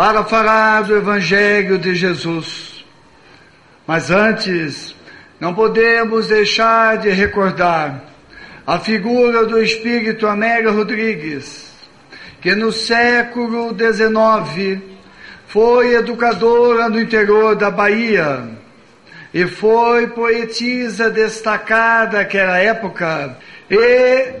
para falar do Evangelho de Jesus. Mas antes, não podemos deixar de recordar a figura do espírito Amélia Rodrigues, que no século XIX foi educadora no interior da Bahia e foi poetisa destacada naquela época e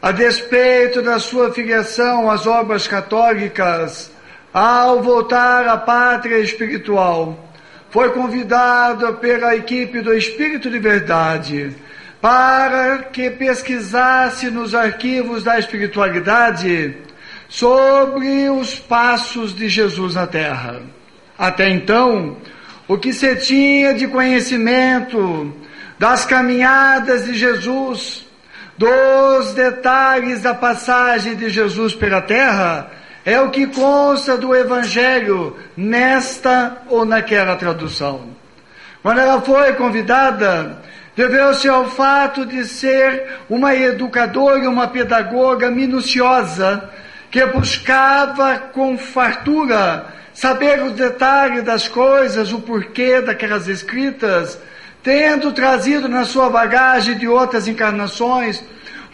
a despeito da sua filiação às obras católicas, ao voltar à pátria espiritual, foi convidado pela equipe do Espírito de Verdade para que pesquisasse nos arquivos da espiritualidade sobre os passos de Jesus na terra. Até então, o que se tinha de conhecimento das caminhadas de Jesus, dos detalhes da passagem de Jesus pela terra, é o que consta do Evangelho nesta ou naquela tradução. Quando ela foi convidada, deveu-se ao fato de ser uma educadora, uma pedagoga minuciosa, que buscava com fartura saber os detalhes das coisas, o porquê daquelas escritas, tendo trazido na sua bagagem de outras encarnações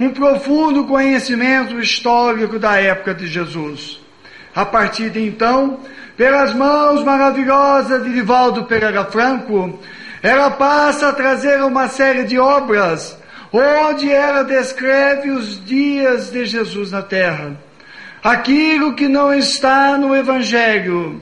um profundo conhecimento histórico da época de Jesus. A partir de então, pelas mãos maravilhosas de Divaldo Pereira Franco, ela passa a trazer uma série de obras onde ela descreve os dias de Jesus na terra aquilo que não está no Evangelho,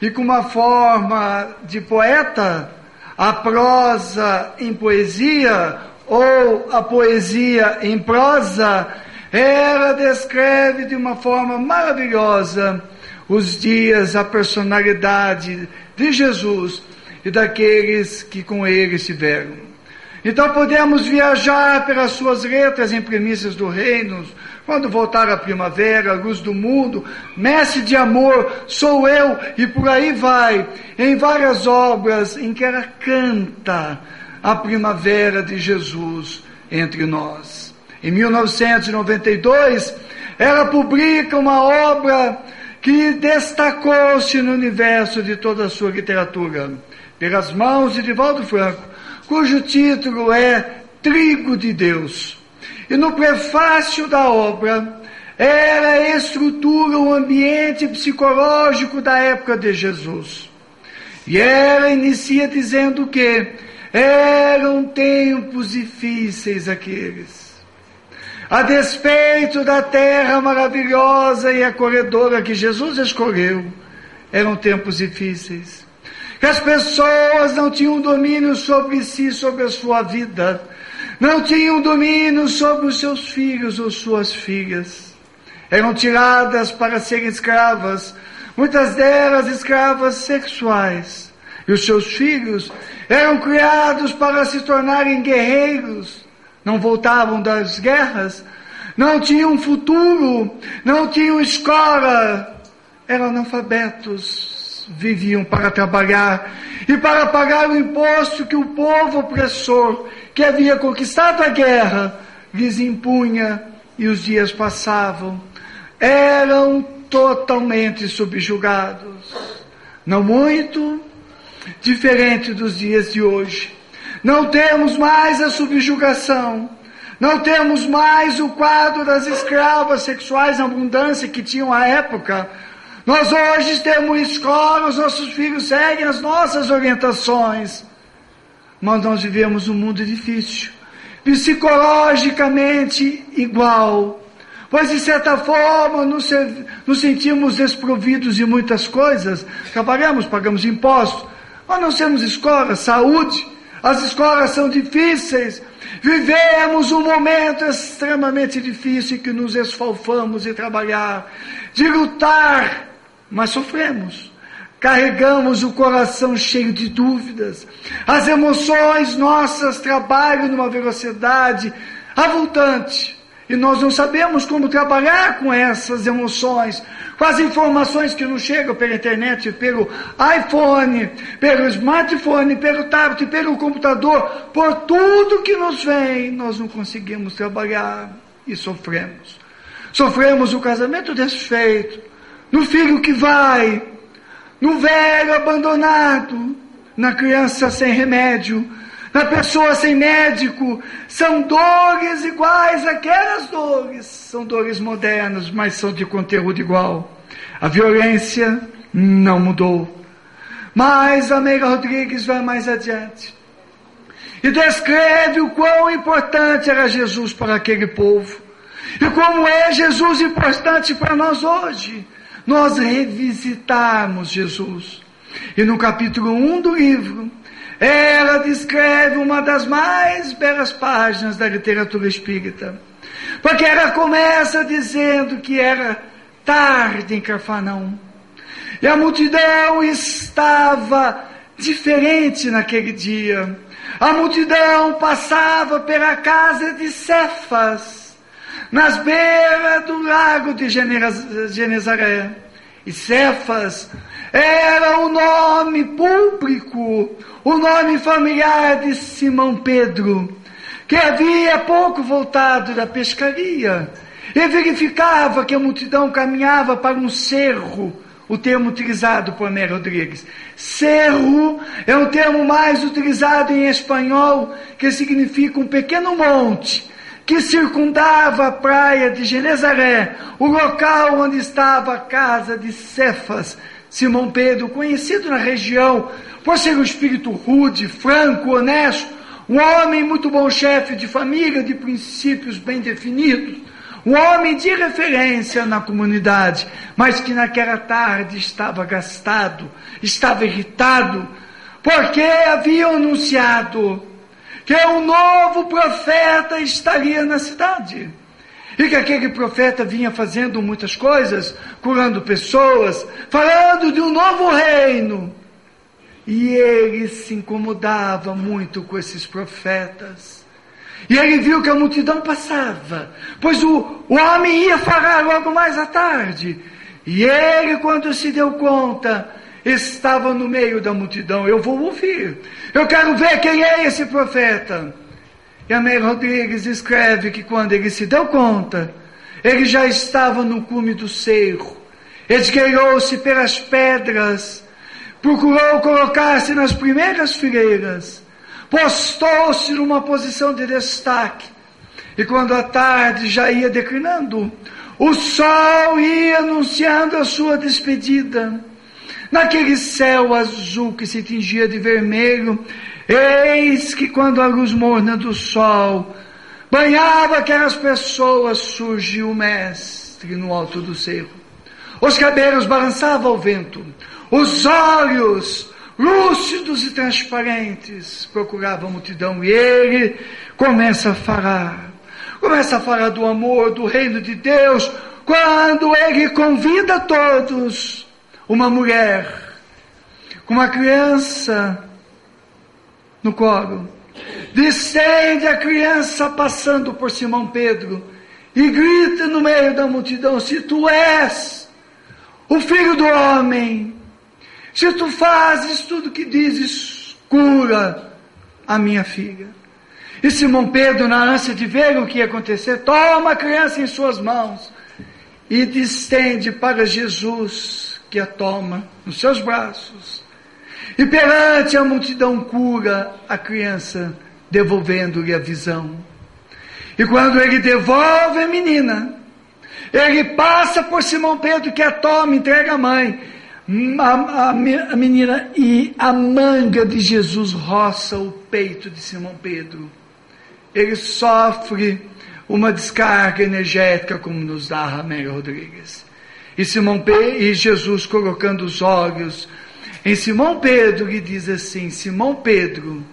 e com uma forma de poeta, a prosa em poesia ou a poesia em prosa, ela descreve de uma forma maravilhosa os dias, a personalidade de Jesus e daqueles que com ele estiveram. Então podemos viajar pelas suas letras em premissas do reino, quando voltar a primavera, a luz do mundo, mestre de amor, sou eu, e por aí vai, em várias obras em que ela canta a primavera de Jesus entre nós. Em 1992, ela publica uma obra que destacou-se no universo de toda a sua literatura, pelas mãos de Divaldo Franco, cujo título é Trigo de Deus. E no prefácio da obra, ela estrutura o ambiente psicológico da época de Jesus. E ela inicia dizendo que eram tempos difíceis aqueles. A despeito da terra maravilhosa e acolhedora que Jesus escolheu, eram tempos difíceis. Que as pessoas não tinham domínio sobre si, sobre a sua vida não tinham domínio sobre os seus filhos ou suas filhas. Eram tiradas para serem escravas, muitas delas escravas sexuais. E os seus filhos eram criados para se tornarem guerreiros. Não voltavam das guerras, não tinham futuro, não tinham escola, eram analfabetos, viviam para trabalhar e para pagar o imposto que o povo opressor que havia conquistado a guerra lhes impunha e os dias passavam. Eram totalmente subjugados. Não muito diferente dos dias de hoje. Não temos mais a subjugação. Não temos mais o quadro das escravas sexuais em abundância que tinham à época. Nós hoje temos escola, os nossos filhos seguem as nossas orientações mas nós vivemos um mundo difícil, psicologicamente igual, pois de certa forma nos, nos sentimos desprovidos de muitas coisas, trabalhamos, pagamos impostos, mas não temos escola, saúde, as escolas são difíceis, vivemos um momento extremamente difícil que nos esfalfamos de trabalhar, de lutar, mas sofremos carregamos o coração cheio de dúvidas. As emoções nossas trabalham numa velocidade avultante. E nós não sabemos como trabalhar com essas emoções, com as informações que nos chegam pela internet, pelo iPhone, pelo smartphone, pelo tablet, pelo computador, por tudo que nos vem, nós não conseguimos trabalhar e sofremos. Sofremos o casamento desfeito, no filho que vai, no velho abandonado, na criança sem remédio, na pessoa sem médico, são dores iguais àquelas dores, são dores modernas, mas são de conteúdo igual. A violência não mudou. Mas a Meira Rodrigues vai mais adiante e descreve o quão importante era Jesus para aquele povo e como é Jesus importante para nós hoje. Nós revisitarmos Jesus. E no capítulo 1 do livro, ela descreve uma das mais belas páginas da literatura espírita. Porque ela começa dizendo que era tarde em Cafarnaum. E a multidão estava diferente naquele dia. A multidão passava pela casa de Cefas, nas beiras do lago de Genezaré. E Cefas era o nome público, o nome familiar de Simão Pedro, que havia pouco voltado da pescaria e verificava que a multidão caminhava para um cerro, o termo utilizado por Amélia Rodrigues. Cerro é um termo mais utilizado em espanhol, que significa um pequeno monte que circundava a praia de Genezaré, o local onde estava a casa de Cefas, Simão Pedro, conhecido na região por ser um espírito rude, franco, honesto, um homem muito bom chefe de família, de princípios bem definidos, um homem de referência na comunidade, mas que naquela tarde estava gastado, estava irritado, porque havia anunciado que um novo profeta estaria na cidade. E que aquele profeta vinha fazendo muitas coisas, curando pessoas, falando de um novo reino. E ele se incomodava muito com esses profetas. E ele viu que a multidão passava, pois o, o homem ia falar logo mais à tarde. E ele, quando se deu conta, estava no meio da multidão. Eu vou ouvir. Eu quero ver quem é esse profeta. E a Mary Rodrigues escreve que quando ele se deu conta, ele já estava no cume do cerro, esgueirou-se pelas pedras, procurou colocar-se nas primeiras fileiras, postou-se numa posição de destaque, e quando a tarde já ia declinando, o sol ia anunciando a sua despedida. Naquele céu azul que se tingia de vermelho, Eis que quando a luz morna do sol banhava aquelas pessoas, surgiu o mestre no alto do cerro. Os cabelos balançavam ao vento, os olhos lúcidos e transparentes procuravam a multidão e ele começa a falar. Começa a falar do amor, do reino de Deus, quando ele convida todos, uma mulher, uma criança no colo. Descende a criança passando por Simão Pedro e grita no meio da multidão: Se tu és o filho do homem, se tu fazes tudo que dizes, cura a minha filha. E Simão Pedro, na ânsia de ver o que ia acontecer, toma a criança em suas mãos e distende para Jesus, que a toma nos seus braços e perante a multidão cura a criança, devolvendo-lhe a visão. E quando ele devolve a menina, ele passa por Simão Pedro que a toma, entrega a mãe. A, a, a menina e a manga de Jesus roça o peito de Simão Pedro. Ele sofre uma descarga energética, como nos dá Rameira Rodrigues. E Simão Pedro, e Jesus colocando os olhos em Simão Pedro, que diz assim: Simão Pedro,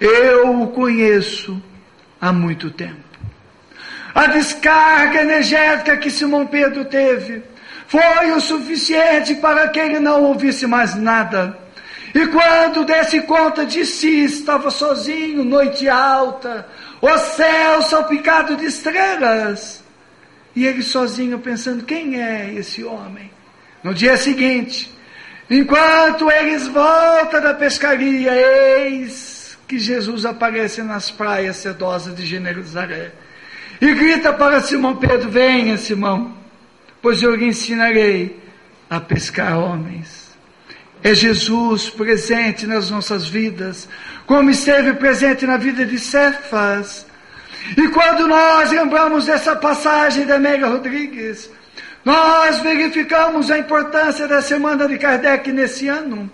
eu o conheço há muito tempo. A descarga energética que Simão Pedro teve foi o suficiente para que ele não ouvisse mais nada. E quando desse conta de si, estava sozinho, noite alta, o céu salpicado de estrelas. E ele sozinho pensando: quem é esse homem? No dia seguinte, Enquanto eles voltam da pescaria, eis que Jesus aparece nas praias sedosas de Genezaré e grita para Simão Pedro: Venha, Simão, pois eu lhe ensinarei a pescar homens. É Jesus presente nas nossas vidas, como esteve presente na vida de Cefas. E quando nós lembramos dessa passagem da Mega Rodrigues, nós verificamos a importância da Semana de Kardec nesse ano,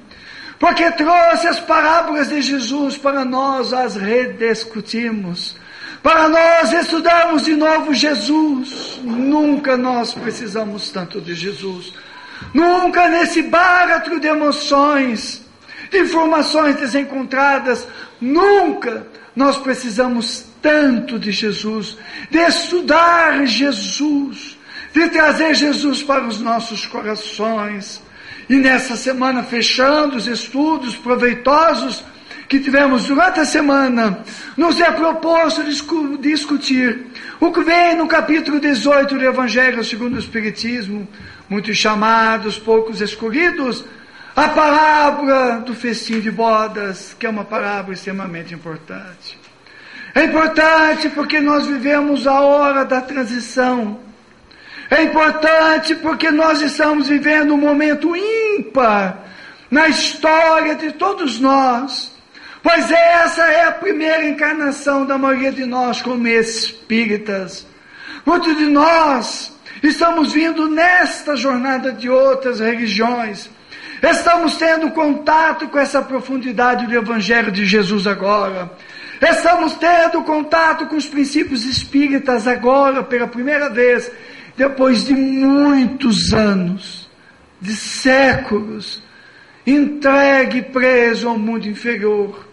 porque trouxe as parábolas de Jesus para nós as rediscutirmos, para nós estudarmos de novo Jesus. Nunca nós precisamos tanto de Jesus. Nunca nesse báratro de emoções, de informações desencontradas, nunca nós precisamos tanto de Jesus, de estudar Jesus de trazer Jesus para os nossos corações. E nessa semana, fechando os estudos proveitosos que tivemos durante a semana, nos é proposto discutir o que vem no capítulo 18 do Evangelho segundo o Espiritismo, muitos chamados, poucos escolhidos, a parábola do festim de bodas, que é uma parábola extremamente importante. É importante porque nós vivemos a hora da transição é importante porque nós estamos vivendo um momento ímpar na história de todos nós. Pois essa é a primeira encarnação da maioria de nós como espíritas. Muitos de nós estamos vindo nesta jornada de outras religiões. Estamos tendo contato com essa profundidade do Evangelho de Jesus agora. Estamos tendo contato com os princípios espíritas agora, pela primeira vez depois de muitos anos, de séculos, entregue preso ao mundo inferior,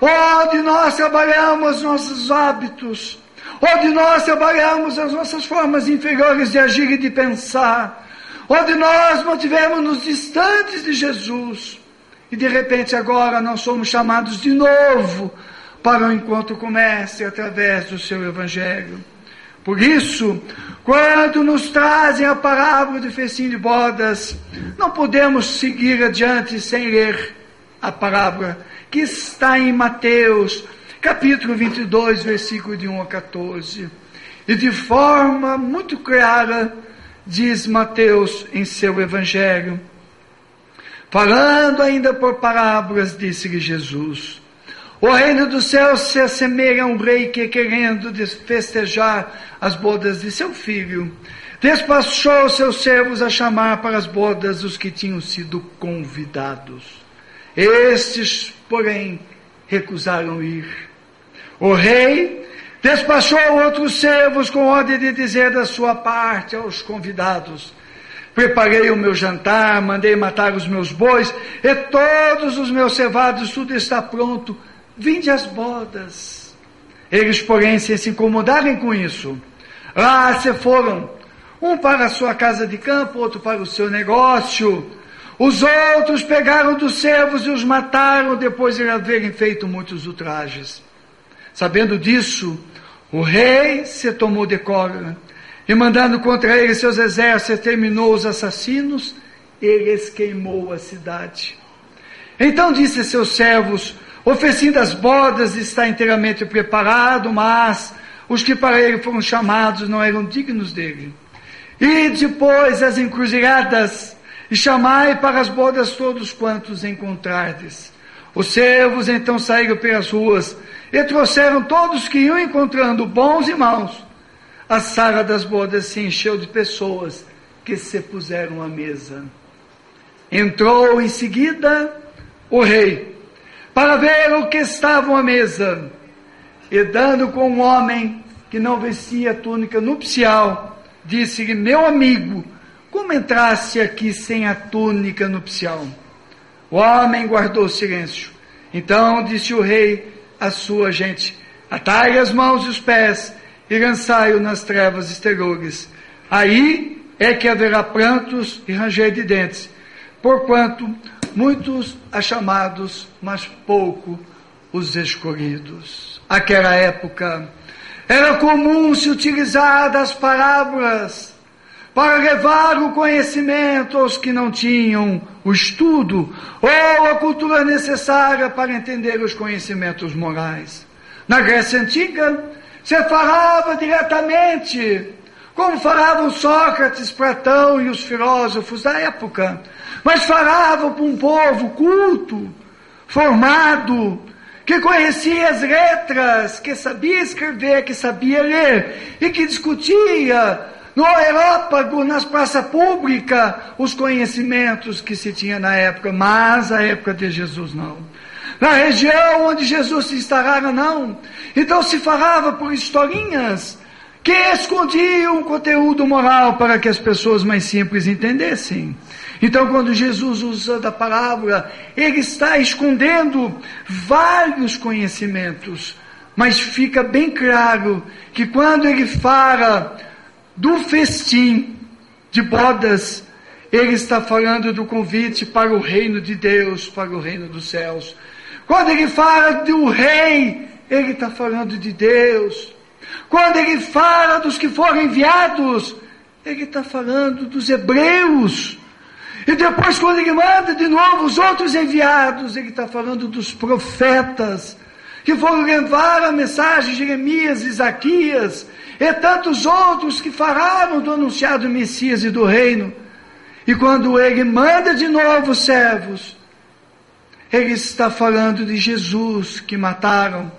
onde nós trabalhamos nossos hábitos, onde nós trabalhamos as nossas formas inferiores de agir e de pensar, onde nós mantivemos-nos distantes de Jesus, e de repente agora nós somos chamados de novo para o encontro com o Mestre através do seu Evangelho. Por isso, quando nos trazem a parábola do festim de bodas, não podemos seguir adiante sem ler a parábola que está em Mateus, capítulo 22, versículo de 1 a 14. E de forma muito clara, diz Mateus em seu evangelho, falando ainda por parábolas, disse-lhe Jesus: o reino dos céus se assemelha a um rei que, querendo festejar as bodas de seu filho, despachou seus servos a chamar para as bodas os que tinham sido convidados. Estes, porém, recusaram ir. O rei despachou outros servos com ordem de dizer da sua parte aos convidados: Preparei o meu jantar, mandei matar os meus bois, e todos os meus cevados, tudo está pronto Vinde as bodas. Eles, porém, sem se incomodarem com isso, lá se foram, um para a sua casa de campo, outro para o seu negócio. Os outros pegaram dos servos e os mataram depois de haverem feito muitos ultrajes. Sabendo disso, o rei se tomou de cólera e, mandando contra ele seus exércitos, terminou os assassinos, eles queimou a cidade. Então disse a seus servos: o festim das bodas está inteiramente preparado, mas os que para ele foram chamados não eram dignos dele. E depois as encruzilhadas, e chamai para as bodas todos quantos encontrardes. Os servos então saíram pelas ruas e trouxeram todos que iam encontrando, bons e maus. A sala das bodas se encheu de pessoas que se puseram à mesa. Entrou em seguida o rei para ver o que estavam à mesa. E dando com um homem que não vestia túnica nupcial, disse-lhe: Meu amigo, como entrasse aqui sem a túnica nupcial? O homem guardou silêncio. Então disse o rei à sua gente: Atai as mãos e os pés e lançai-o nas trevas exteriores. Aí é que haverá prantos e ranger de dentes, porquanto muitos a chamados, mas pouco os escolhidos. Aquela época era comum se utilizar das parábolas para levar o conhecimento aos que não tinham o estudo ou a cultura necessária para entender os conhecimentos morais. Na Grécia Antiga, se falava diretamente, como falavam Sócrates, Platão e os filósofos da época, mas falava para um povo culto, formado, que conhecia as letras, que sabia escrever, que sabia ler e que discutia no aerópago, nas praças públicas, os conhecimentos que se tinha na época, mas a época de Jesus não. Na região onde Jesus se instalara, não. Então se falava por historinhas que escondiam o conteúdo moral para que as pessoas mais simples entendessem. Então, quando Jesus usa da palavra, ele está escondendo vários conhecimentos, mas fica bem claro que quando ele fala do festim de bodas, ele está falando do convite para o reino de Deus, para o reino dos céus. Quando ele fala do rei, ele está falando de Deus. Quando ele fala dos que foram enviados, ele está falando dos hebreus. E depois, quando ele manda de novo os outros enviados, ele está falando dos profetas, que foram levar a mensagem de Jeremias, Isaquias, e tantos outros que falaram do anunciado Messias e do reino. E quando ele manda de novo os servos, ele está falando de Jesus que mataram.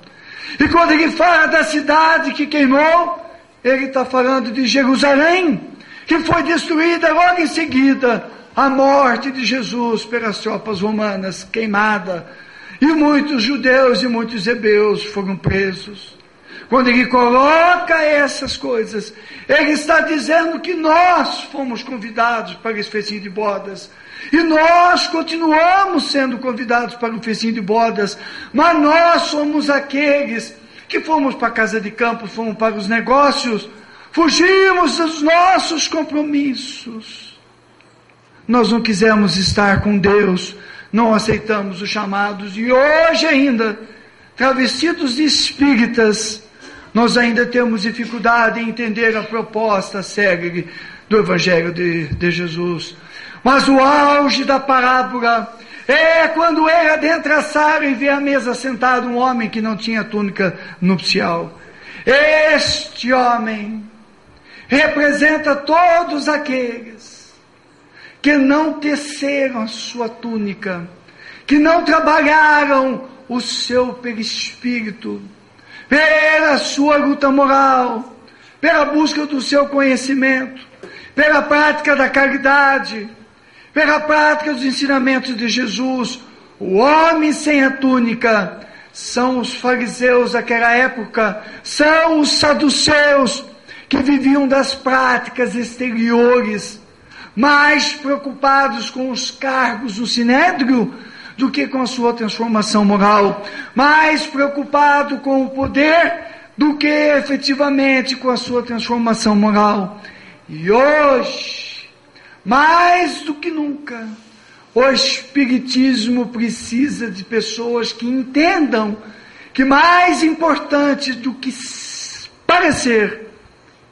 E quando ele fala da cidade que queimou, ele está falando de Jerusalém, que foi destruída logo em seguida a morte de Jesus pelas tropas romanas, queimada, e muitos judeus e muitos hebreus foram presos. Quando ele coloca essas coisas, ele está dizendo que nós fomos convidados para esse festim de bodas. E nós continuamos sendo convidados para o festim de bodas, mas nós somos aqueles que fomos para a casa de campo, fomos para os negócios, fugimos dos nossos compromissos nós não quisemos estar com Deus, não aceitamos os chamados e hoje ainda, travestidos de espíritas, nós ainda temos dificuldade em entender a proposta séria do Evangelho de, de Jesus. Mas o auge da parábola é quando ele adentra a sala e vê à mesa sentado um homem que não tinha túnica nupcial. Este homem representa todos aqueles que não teceram a sua túnica, que não trabalharam o seu perispírito, pela sua luta moral, pela busca do seu conhecimento, pela prática da caridade, pela prática dos ensinamentos de Jesus. O homem sem a túnica são os fariseus daquela época, são os saduceus que viviam das práticas exteriores mais preocupados com os cargos do sinédrio do que com a sua transformação moral, mais preocupado com o poder do que efetivamente com a sua transformação moral. E hoje, mais do que nunca, o Espiritismo precisa de pessoas que entendam que mais importante do que parecer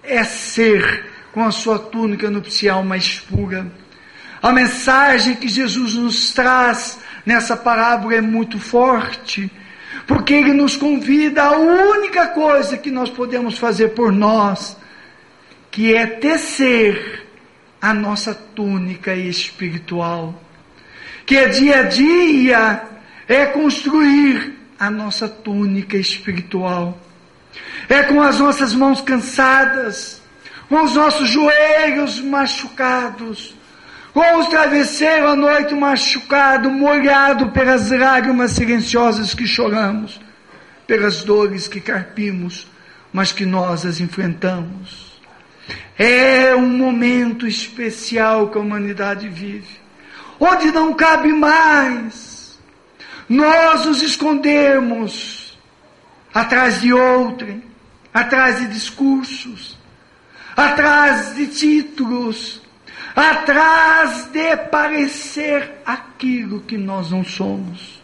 é ser com a sua túnica nupcial mais pura. A mensagem que Jesus nos traz nessa parábola é muito forte, porque ele nos convida a única coisa que nós podemos fazer por nós, que é tecer a nossa túnica espiritual, que é dia a dia é construir a nossa túnica espiritual. É com as nossas mãos cansadas, com os nossos joelhos machucados, com os travesseiros à noite machucado, molhado pelas lágrimas silenciosas que choramos, pelas dores que carpimos, mas que nós as enfrentamos. É um momento especial que a humanidade vive, onde não cabe mais nós nos escondermos atrás de outrem, atrás de discursos, atrás de títulos, atrás de parecer aquilo que nós não somos.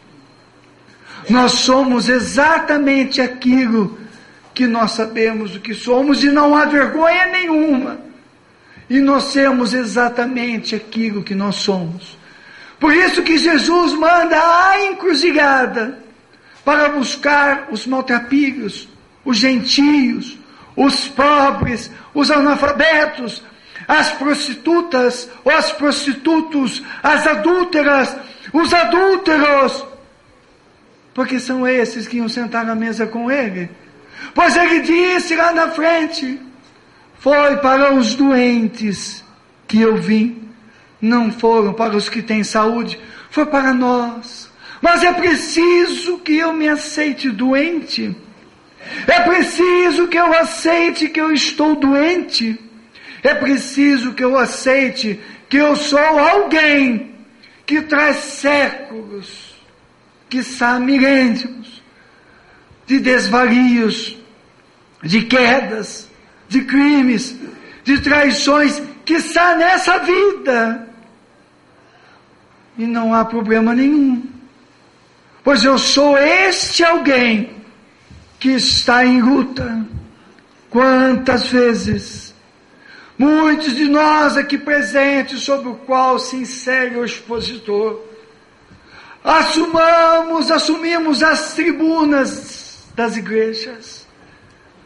Nós somos exatamente aquilo que nós sabemos o que somos e não há vergonha nenhuma. E nós sermos exatamente aquilo que nós somos. Por isso que Jesus manda a encruzilhada para buscar os maltrapilhos, os gentios, os pobres, os analfabetos, as prostitutas, os prostitutos, as adúlteras, os adúlteros, porque são esses que iam sentar na mesa com ele. Pois ele disse lá na frente: Foi para os doentes que eu vim, não foram para os que têm saúde, foi para nós. Mas é preciso que eu me aceite doente. É preciso que eu aceite que eu estou doente. É preciso que eu aceite que eu sou alguém que traz séculos, que milênios, de desvarios, de quedas, de crimes, de traições, que está nessa vida. E não há problema nenhum. Pois eu sou este alguém que está em luta. Quantas vezes muitos de nós aqui presentes, sobre o qual se insere o expositor, assumamos, assumimos as tribunas das igrejas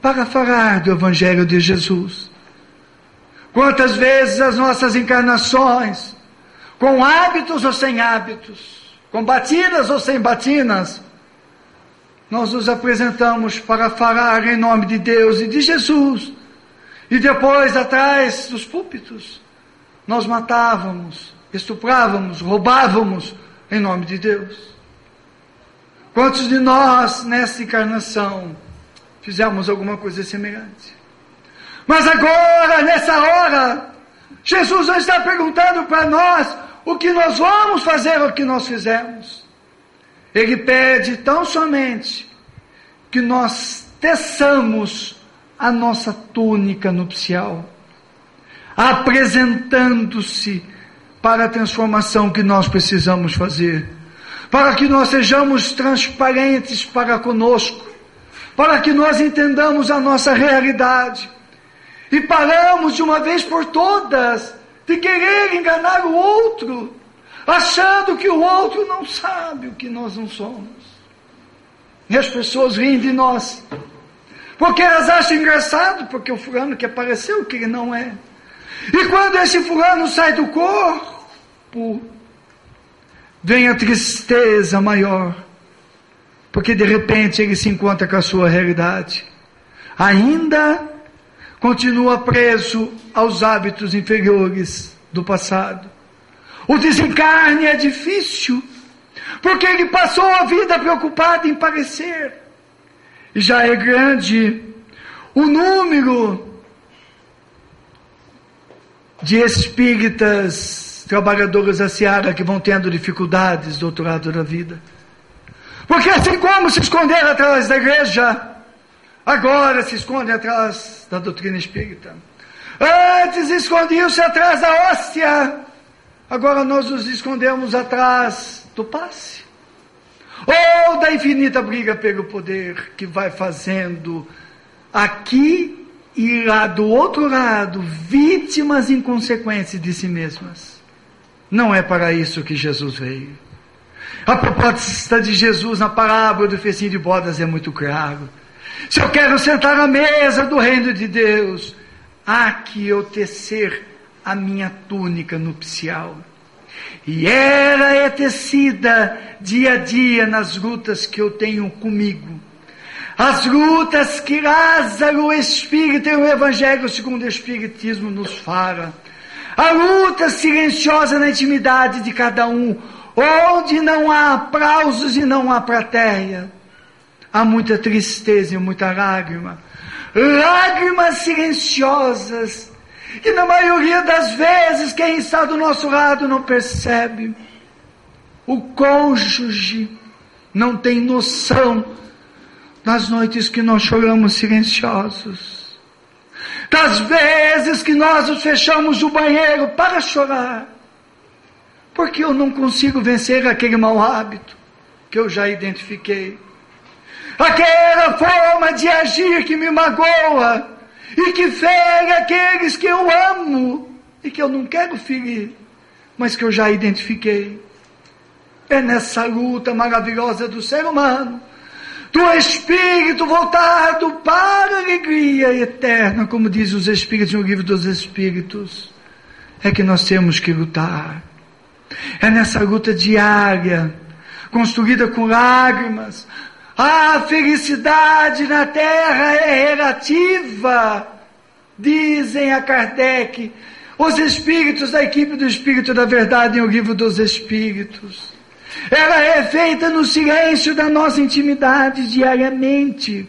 para falar do Evangelho de Jesus. Quantas vezes as nossas encarnações, com hábitos ou sem hábitos, com batidas ou sem batinas, nós nos apresentamos para falar em nome de Deus e de Jesus. E depois, atrás dos púlpitos, nós matávamos, estuprávamos, roubávamos em nome de Deus. Quantos de nós, nessa encarnação, fizemos alguma coisa semelhante? Mas agora, nessa hora, Jesus não está perguntando para nós o que nós vamos fazer, o que nós fizemos. Ele pede tão somente que nós teçamos a nossa túnica nupcial, apresentando-se para a transformação que nós precisamos fazer, para que nós sejamos transparentes para conosco, para que nós entendamos a nossa realidade. E paramos de uma vez por todas de querer enganar o outro, achando que o outro não sabe o que nós não somos. E as pessoas riem de nós, porque elas acham engraçado, porque o fulano que apareceu que ele não é. E quando esse fulano sai do corpo, vem a tristeza maior, porque de repente ele se encontra com a sua realidade. Ainda continua preso aos hábitos inferiores do passado. O desencarne é difícil, porque ele passou a vida preocupado em parecer. E já é grande o número de espíritas trabalhadores da Seara que vão tendo dificuldades do outro lado da vida. Porque assim como se esconder atrás da igreja, agora se esconde atrás da doutrina espírita. Antes escondiam-se atrás da hóstia, agora nós nos escondemos atrás do passe. Ou da infinita briga pelo poder que vai fazendo aqui e lá do outro lado vítimas inconsequentes de si mesmas. Não é para isso que Jesus veio. A proposta de Jesus na parábola do fecinho de bodas é muito claro. Se eu quero sentar à mesa do reino de Deus, há que eu tecer a minha túnica nupcial. E ela é tecida dia a dia nas lutas que eu tenho comigo. As lutas que Lázaro, o Espírito e o Evangelho segundo o Espiritismo nos fala. A luta silenciosa na intimidade de cada um, onde não há aplausos e não há plateia há muita tristeza e muita lágrima. Lágrimas silenciosas. E na maioria das vezes, quem está do nosso lado não percebe. O cônjuge não tem noção das noites que nós choramos silenciosos. Das vezes que nós nos fechamos no banheiro para chorar. Porque eu não consigo vencer aquele mau hábito que eu já identifiquei aquela forma de agir que me magoa e que fere aqueles que eu amo e que eu não quero ferir, mas que eu já identifiquei. É nessa luta maravilhosa do ser humano, do Espírito voltado para a alegria eterna, como diz os Espíritos no livro dos Espíritos, é que nós temos que lutar. É nessa luta diária, construída com lágrimas. A felicidade na terra é relativa, dizem a Kardec, os espíritos da equipe do Espírito da Verdade em o livro dos Espíritos. Ela é feita no silêncio da nossa intimidade diariamente,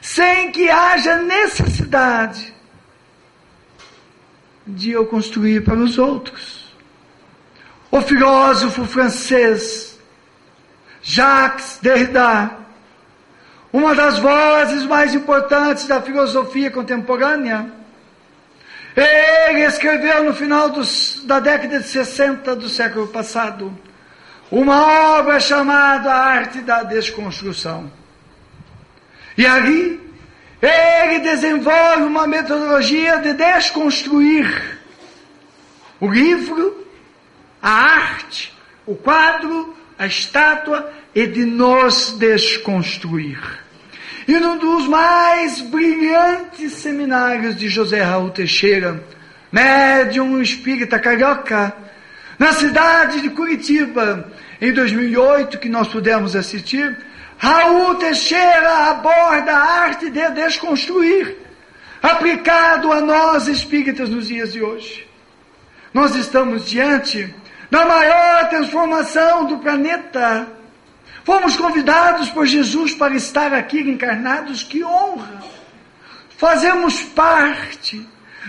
sem que haja necessidade de eu construir para os outros. O filósofo francês Jacques Derrida, uma das vozes mais importantes da filosofia contemporânea, ele escreveu no final dos, da década de 60 do século passado uma obra chamada Arte da Desconstrução. E ali ele desenvolve uma metodologia de desconstruir o livro, a arte, o quadro, a estátua e de nos desconstruir. E num dos mais brilhantes seminários de José Raul Teixeira, médium espírita carioca, na cidade de Curitiba, em 2008, que nós pudemos assistir, Raul Teixeira aborda a arte de desconstruir, aplicado a nós espíritas nos dias de hoje. Nós estamos diante da maior transformação do planeta. Fomos convidados por Jesus para estar aqui encarnados, que honra! Fazemos parte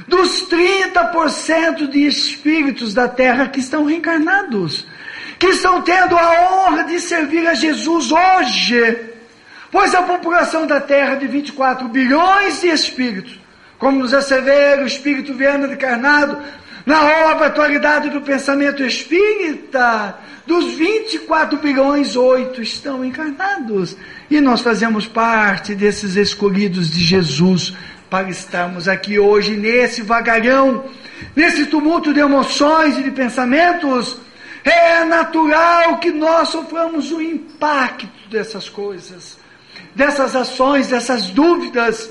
dos 30% de espíritos da terra que estão reencarnados, que estão tendo a honra de servir a Jesus hoje. Pois a população da terra de 24 bilhões de espíritos, como nos assevera o espírito Viana de Carnado, na obra Atualidade do Pensamento Espírita, dos 24 bilhões, oito estão encarnados. E nós fazemos parte desses escolhidos de Jesus para estarmos aqui hoje nesse vagalhão, nesse tumulto de emoções e de pensamentos, é natural que nós soframos o impacto dessas coisas, dessas ações, dessas dúvidas,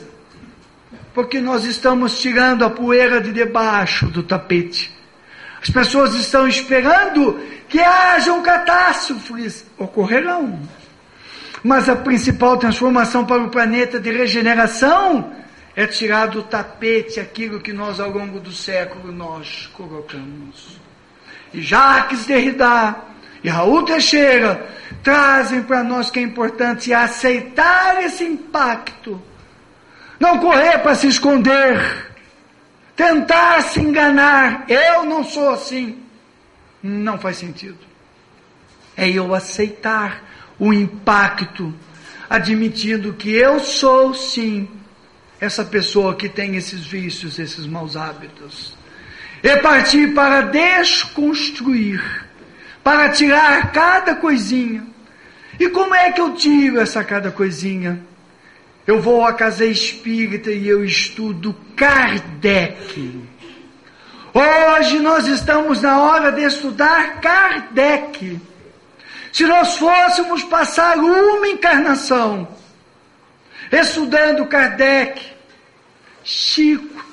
porque nós estamos tirando a poeira de debaixo do tapete. As pessoas estão esperando que hajam catástrofes, ocorrerão. Mas a principal transformação para o planeta de regeneração é tirar do tapete aquilo que nós ao longo do século nós colocamos. E Jacques Derrida e Raul Teixeira trazem para nós que é importante aceitar esse impacto. Não correr para se esconder, tentar se enganar. Eu não sou assim. Não faz sentido. É eu aceitar o impacto, admitindo que eu sou sim essa pessoa que tem esses vícios, esses maus hábitos. E partir para desconstruir, para tirar cada coisinha. E como é que eu tiro essa cada coisinha? Eu vou à casa espírita e eu estudo Kardec. Hoje nós estamos na hora de estudar Kardec. Se nós fôssemos passar uma encarnação estudando Kardec, Chico,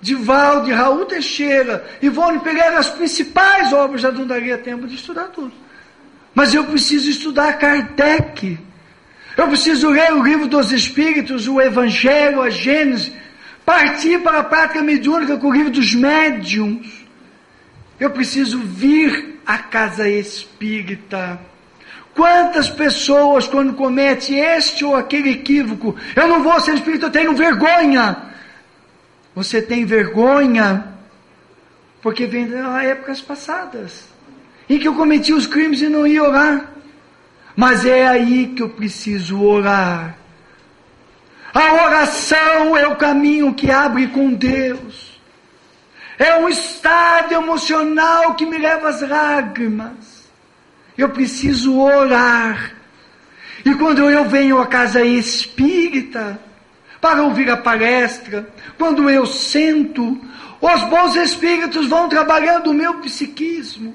Divaldo, Raul Teixeira, Ivone Pereira, as principais obras, já não daria tempo de estudar tudo. Mas eu preciso estudar Kardec. Eu preciso ler o livro dos Espíritos, o Evangelho, a Gênesis, partir para a prática mediúnica com o livro dos médiums. Eu preciso vir à casa espírita Quantas pessoas, quando comete este ou aquele equívoco, eu não vou ser espírito, eu tenho vergonha. Você tem vergonha porque vem de épocas passadas em que eu cometi os crimes e não ia orar. Mas é aí que eu preciso orar. A oração é o caminho que abre com Deus. É um estado emocional que me leva às lágrimas. Eu preciso orar. E quando eu venho à casa espírita para ouvir a palestra, quando eu sento, os bons espíritos vão trabalhando o meu psiquismo.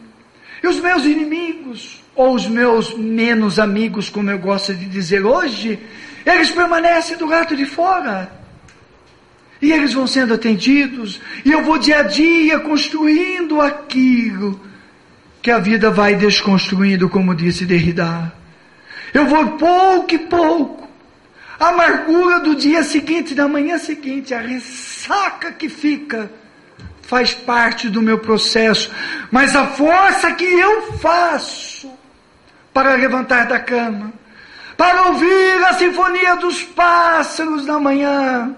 E os meus inimigos, ou os meus menos amigos, como eu gosto de dizer hoje, eles permanecem do lado de fora. E eles vão sendo atendidos, e eu vou dia a dia construindo aquilo que a vida vai desconstruindo, como disse Derrida. Eu vou pouco e pouco. A amargura do dia seguinte, da manhã seguinte, a ressaca que fica, faz parte do meu processo. Mas a força que eu faço para levantar da cama, para ouvir a sinfonia dos pássaros na manhã,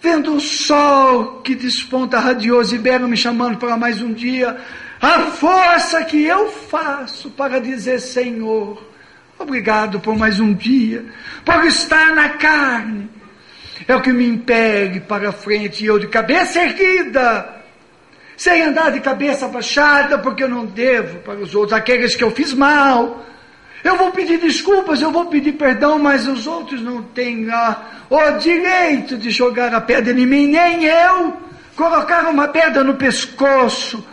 vendo o sol que desponta radioso e belo me chamando para mais um dia, a força que eu faço para dizer: Senhor, obrigado por mais um dia, por estar na carne, é o que me impele para frente e eu de cabeça erguida, sem andar de cabeça baixada, porque eu não devo para os outros, aqueles que eu fiz mal. Eu vou pedir desculpas, eu vou pedir perdão, mas os outros não têm ah, o direito de jogar a pedra em mim, nem eu colocar uma pedra no pescoço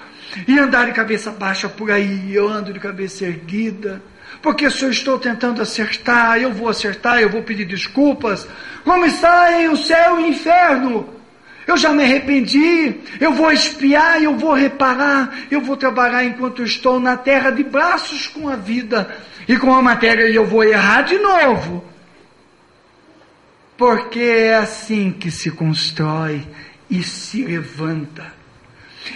e andar de cabeça baixa por aí. Eu ando de cabeça erguida, porque se eu estou tentando acertar, eu vou acertar, eu vou pedir desculpas. Como está em o céu e o inferno? Eu já me arrependi, eu vou espiar, eu vou reparar, eu vou trabalhar enquanto estou na terra de braços com a vida e com a matéria e eu vou errar de novo. Porque é assim que se constrói e se levanta.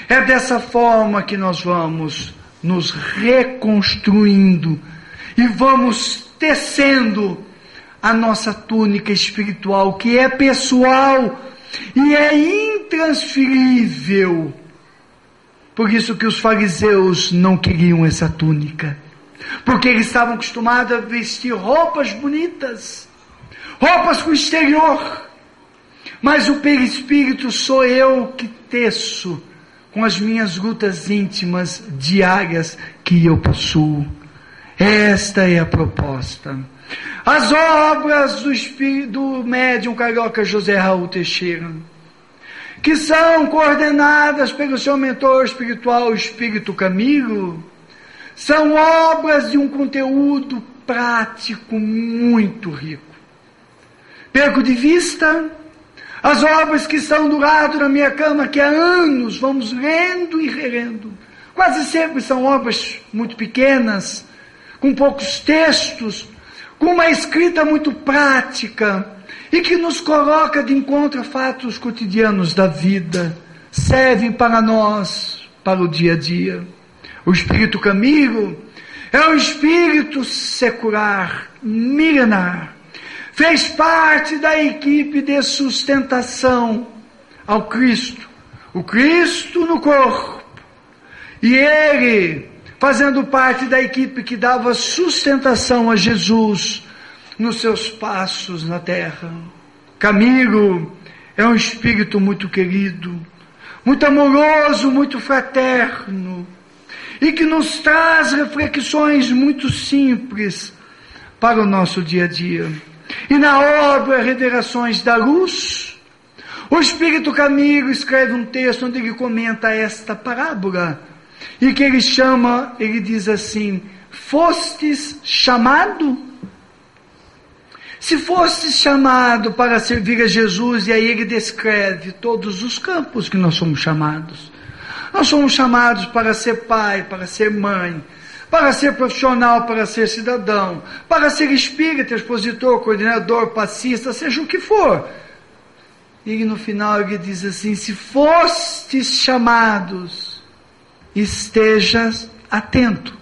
É dessa forma que nós vamos nos reconstruindo e vamos tecendo a nossa túnica espiritual, que é pessoal e é intransferível. Por isso que os fariseus não queriam essa túnica porque eles estavam acostumados a vestir roupas bonitas, roupas com exterior. Mas o perispírito sou eu que teço com as minhas lutas íntimas diárias que eu possuo. Esta é a proposta. As obras do, do médium carioca José Raul Teixeira, que são coordenadas pelo seu mentor espiritual, Espírito Camilo, são obras de um conteúdo prático muito rico. Perco de vista as obras que estão do lado da minha cama, que há anos vamos lendo e relendo. Quase sempre são obras muito pequenas, com poucos textos, com uma escrita muito prática e que nos coloca de encontro a fatos cotidianos da vida, servem para nós, para o dia a dia. O espírito Camilo é um espírito secular, milenar. Fez parte da equipe de sustentação ao Cristo. O Cristo no corpo. E ele, fazendo parte da equipe que dava sustentação a Jesus nos seus passos na terra. Camilo é um espírito muito querido, muito amoroso, muito fraterno e que nos traz reflexões muito simples para o nosso dia a dia. E na obra Revelações da Luz, o Espírito Camilo escreve um texto onde ele comenta esta parábola e que ele chama, ele diz assim: Fostes chamado? Se fostes chamado para servir a Jesus, e aí ele descreve todos os campos que nós somos chamados. Nós somos chamados para ser pai, para ser mãe, para ser profissional, para ser cidadão, para ser espírita, expositor, coordenador, passista, seja o que for. E no final ele diz assim: se fostes chamados, estejas atento,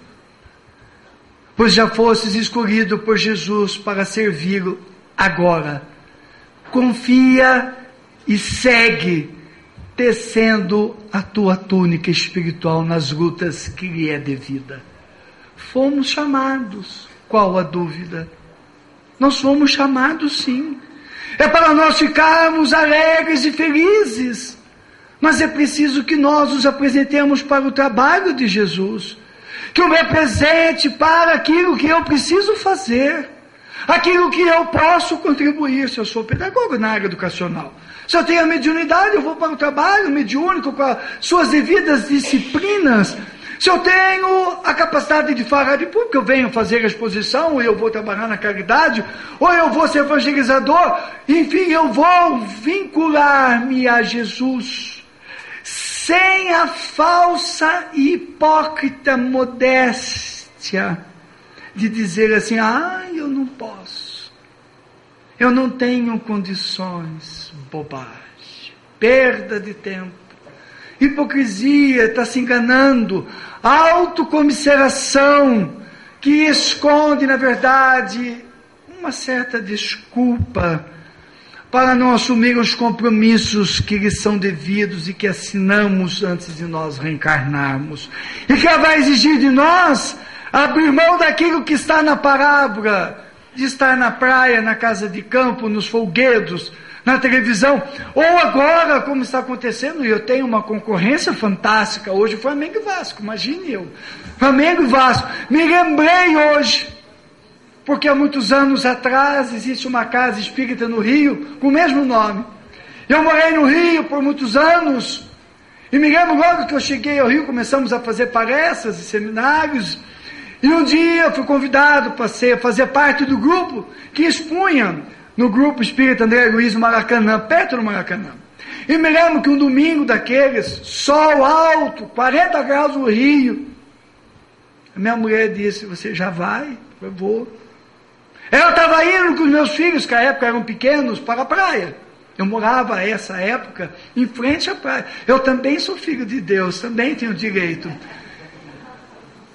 pois já fostes escolhido por Jesus para servi-lo agora. Confia e segue tecendo a tua túnica espiritual nas lutas que lhe é devida. Fomos chamados, qual a dúvida? Nós fomos chamados sim. É para nós ficarmos alegres e felizes. Mas é preciso que nós nos apresentemos para o trabalho de Jesus. Que eu me apresente para aquilo que eu preciso fazer. Aquilo que eu posso contribuir, se eu sou pedagogo na área educacional. Se eu tenho a mediunidade, eu vou para o trabalho mediúnico com as suas devidas disciplinas. Se eu tenho a capacidade de falar de público, eu venho fazer a exposição, ou eu vou trabalhar na caridade, ou eu vou ser evangelizador, enfim, eu vou vincular-me a Jesus sem a falsa e hipócrita modéstia de dizer assim: ah, eu não posso, eu não tenho condições, bobagem, perda de tempo. Hipocrisia, está se enganando, autocomisseração, que esconde, na verdade, uma certa desculpa para não assumir os compromissos que lhes são devidos e que assinamos antes de nós reencarnarmos. E que vai exigir de nós abrir mão daquilo que está na parábola, de estar na praia, na casa de campo, nos folguedos, na televisão, ou agora, como está acontecendo, e eu tenho uma concorrência fantástica hoje, Flamengo e Vasco, imagine eu. Flamengo e Vasco. Me lembrei hoje, porque há muitos anos atrás existe uma casa espírita no Rio, com o mesmo nome. Eu morei no Rio por muitos anos, e me lembro logo que eu cheguei ao Rio, começamos a fazer palestras e seminários, e um dia fui convidado para ser, fazer parte do grupo que expunha no grupo espírita André Luiz Maracanã, perto do Maracanã. E me lembro que um domingo daqueles, sol alto, 40 graus no Rio, a minha mulher disse: Você já vai? Eu vou. Ela estava indo com os meus filhos, que à época eram pequenos, para a praia. Eu morava essa época em frente à praia. Eu também sou filho de Deus, também tenho direito.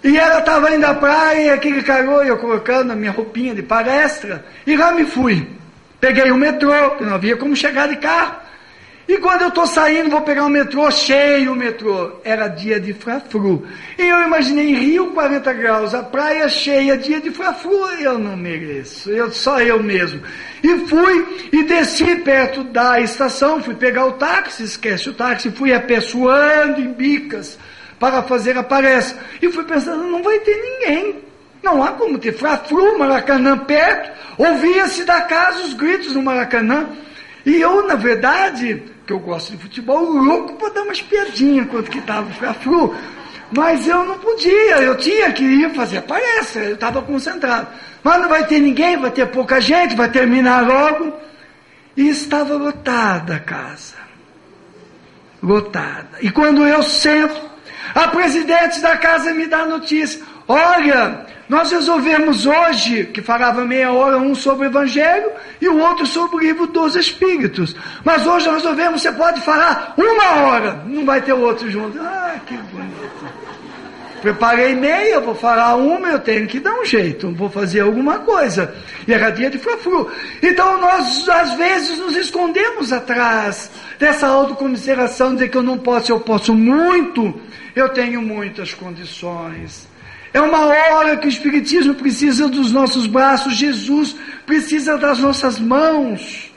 E ela estava indo à praia, aquele carô, eu colocando a minha roupinha de palestra, e lá me fui. Peguei o metrô, porque não havia como chegar de carro. E quando eu estou saindo, vou pegar o metrô, cheio o metrô. Era dia de frafru. E eu imaginei Rio 40 graus, a praia cheia, dia de frafru. Eu não mereço, eu, só eu mesmo. E fui e desci perto da estação, fui pegar o táxi, esquece o táxi, fui a pé suando em bicas para fazer a palestra. E fui pensando, não vai ter ninguém. Não há como ter frafru, Maracanã perto. Ouvia-se da casa os gritos no Maracanã. E eu, na verdade, que eu gosto de futebol, louco para dar uma espiadinha enquanto que estava o frafru. Mas eu não podia, eu tinha que ir fazer a palestra, eu estava concentrado. Mas não vai ter ninguém, vai ter pouca gente, vai terminar logo. E estava lotada a casa. Lotada. E quando eu sento, a presidente da casa me dá notícia: olha, nós resolvemos hoje, que falava meia hora, um sobre o Evangelho e o outro sobre o livro dos Espíritos. Mas hoje nós resolvemos, você pode falar uma hora, não vai ter outro junto. Ah, que bonito. Preparei meia, vou falar uma, eu tenho que dar um jeito, vou fazer alguma coisa. E era dia de frufru. Então nós, às vezes, nos escondemos atrás dessa autocomiseração, dizer que eu não posso, eu posso muito, eu tenho muitas condições. É uma hora que o Espiritismo precisa dos nossos braços, Jesus precisa das nossas mãos,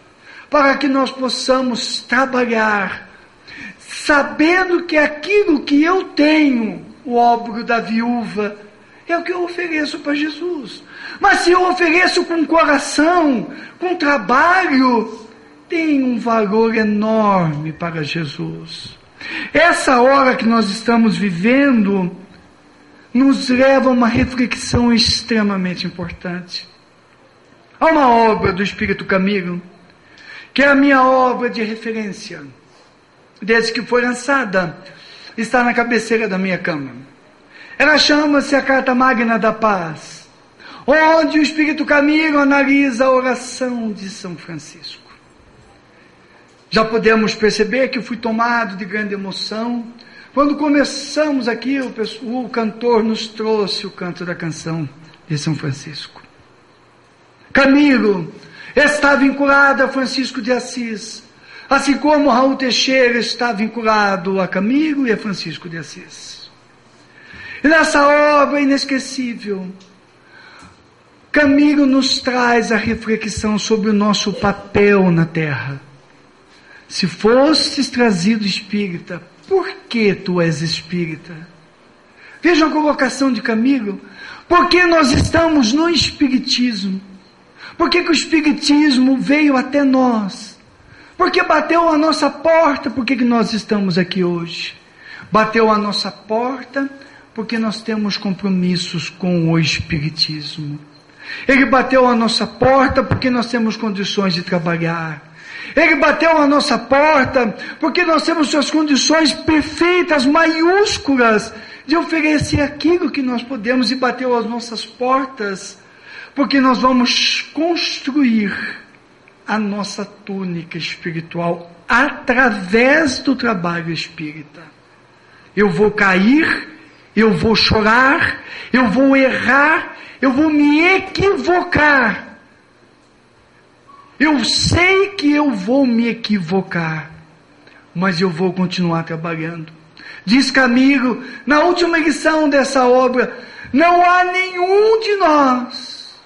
para que nós possamos trabalhar, sabendo que aquilo que eu tenho, o óbvio da viúva, é o que eu ofereço para Jesus. Mas se eu ofereço com coração, com trabalho, tem um valor enorme para Jesus. Essa hora que nós estamos vivendo, nos leva a uma reflexão extremamente importante. Há uma obra do Espírito Camilo, que é a minha obra de referência, desde que foi lançada, está na cabeceira da minha cama. Ela chama-se a Carta Magna da Paz, onde o Espírito Camilo analisa a oração de São Francisco. Já podemos perceber que fui tomado de grande emoção quando começamos aqui, o, o cantor nos trouxe o canto da canção de São Francisco. Camilo está vinculado a Francisco de Assis, assim como Raul Teixeira está vinculado a Camilo e a Francisco de Assis. E nessa obra inesquecível, Camilo nos traz a reflexão sobre o nosso papel na terra. Se fostes trazido espírita que tu és espírita? Veja a colocação de Camilo. Por que nós estamos no espiritismo? Por que, que o espiritismo veio até nós? Por que bateu a nossa porta? Por que, que nós estamos aqui hoje? Bateu a nossa porta Porque nós temos compromissos com o Espiritismo. Ele bateu a nossa porta porque nós temos condições de trabalhar. Ele bateu a nossa porta porque nós temos suas condições perfeitas, maiúsculas, de oferecer aquilo que nós podemos e bateu as nossas portas porque nós vamos construir a nossa túnica espiritual através do trabalho espírita. Eu vou cair, eu vou chorar, eu vou errar, eu vou me equivocar. Eu sei que eu vou me equivocar, mas eu vou continuar trabalhando. Diz Camilo, na última edição dessa obra, não há nenhum de nós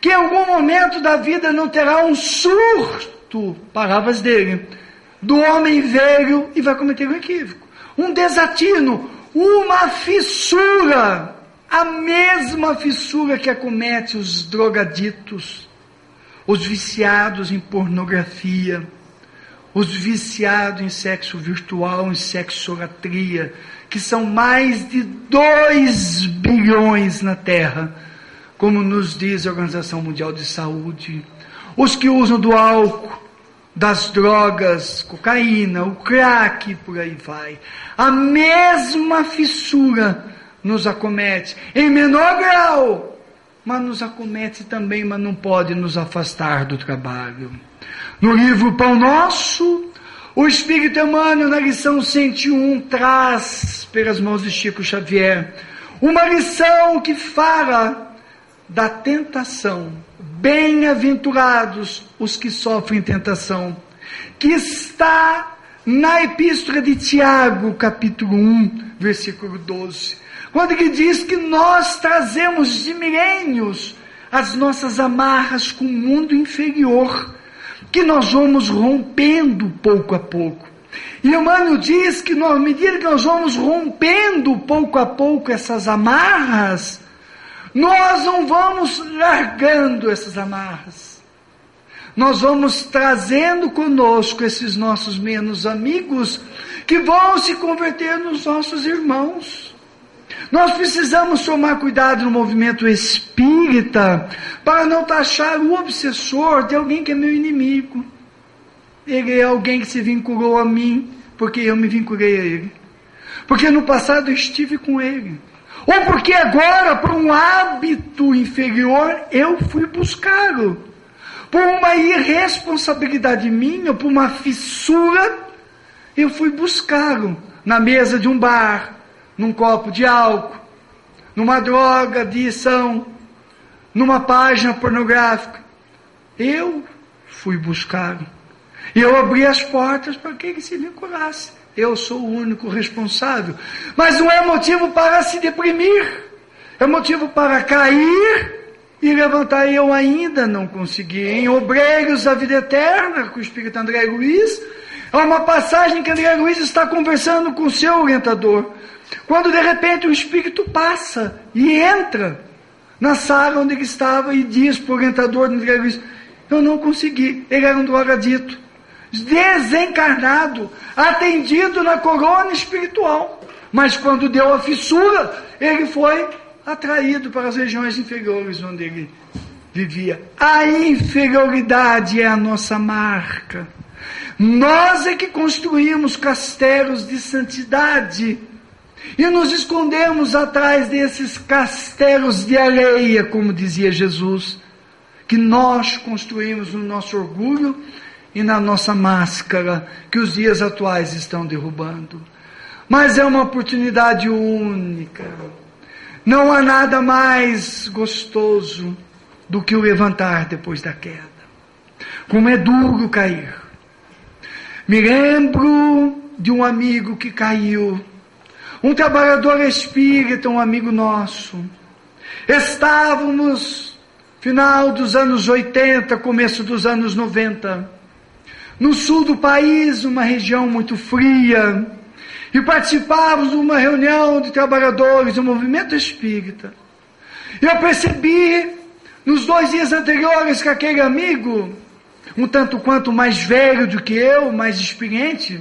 que em algum momento da vida não terá um surto, palavras dele, do homem velho e vai cometer um equívoco, um desatino, uma fissura a mesma fissura que acomete os drogaditos, os viciados em pornografia, os viciados em sexo virtual, em sexolatria, que são mais de 2 bilhões na Terra, como nos diz a Organização Mundial de Saúde. Os que usam do álcool, das drogas, cocaína, o crack, por aí vai. A mesma fissura nos acomete, em menor grau, mas nos acomete também, mas não pode nos afastar do trabalho. No livro Pão Nosso, o Espírito Emmanuel, na lição 101, traz, pelas mãos de Chico Xavier, uma lição que fala da tentação. Bem-aventurados os que sofrem tentação, que está na Epístola de Tiago, capítulo 1, versículo 12 quando ele diz que nós trazemos de milênios as nossas amarras com o mundo inferior, que nós vamos rompendo pouco a pouco. E Emmanuel diz que à medida que nós vamos rompendo pouco a pouco essas amarras, nós não vamos largando essas amarras. Nós vamos trazendo conosco esses nossos menos amigos que vão se converter nos nossos irmãos. Nós precisamos tomar cuidado no movimento espírita para não taxar o obsessor de alguém que é meu inimigo. Ele é alguém que se vinculou a mim porque eu me vinculei a ele. Porque no passado eu estive com ele. Ou porque agora, por um hábito inferior, eu fui buscá-lo. Por uma irresponsabilidade minha, por uma fissura, eu fui buscá-lo na mesa de um bar, num copo de álcool, numa droga de ação, numa página pornográfica. Eu fui buscar. E eu abri as portas para que ele se vinculasse. Eu sou o único responsável. Mas não é motivo para se deprimir. É motivo para cair e levantar. Eu ainda não consegui. Em Obreiros da Vida Eterna, com o Espírito André Luiz, é uma passagem que André Luiz está conversando com seu orientador. Quando de repente o espírito passa e entra na sala onde ele estava e diz para o orientador do Luiz: Eu não consegui. Ele era um drogadito, desencarnado, atendido na corona espiritual. Mas quando deu a fissura, ele foi atraído para as regiões inferiores onde ele vivia. A inferioridade é a nossa marca. Nós é que construímos castelos de santidade e nos escondemos atrás desses castelos de areia, como dizia Jesus, que nós construímos no nosso orgulho e na nossa máscara, que os dias atuais estão derrubando. Mas é uma oportunidade única. Não há nada mais gostoso do que o levantar depois da queda. Como é duro cair. Me lembro de um amigo que caiu um trabalhador espírita, um amigo nosso. Estávamos final dos anos 80, começo dos anos 90, no sul do país, uma região muito fria, e participávamos de uma reunião de trabalhadores do movimento espírita. E eu percebi, nos dois dias anteriores, que aquele amigo, um tanto quanto mais velho do que eu, mais experiente,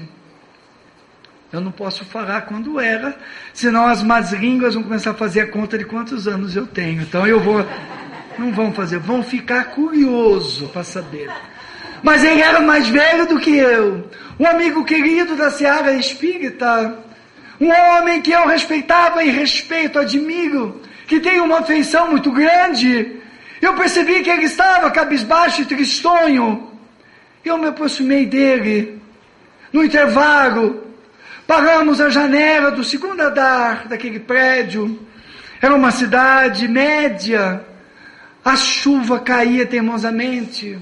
Eu não posso falar quando era, senão as más línguas vão começar a fazer a conta de quantos anos eu tenho. Então eu vou. Não vão fazer, vão ficar curioso para saber. Mas ele era mais velho do que eu. Um amigo querido da Seara Espírita. Um homem que eu respeitava e respeito, admiro, que tem uma afeição muito grande. Eu percebi que ele estava cabisbaixo e tristonho. Eu me aproximei dele. No intervalo, paramos a janela do segundo andar daquele prédio. Era uma cidade média. A chuva caía teimosamente.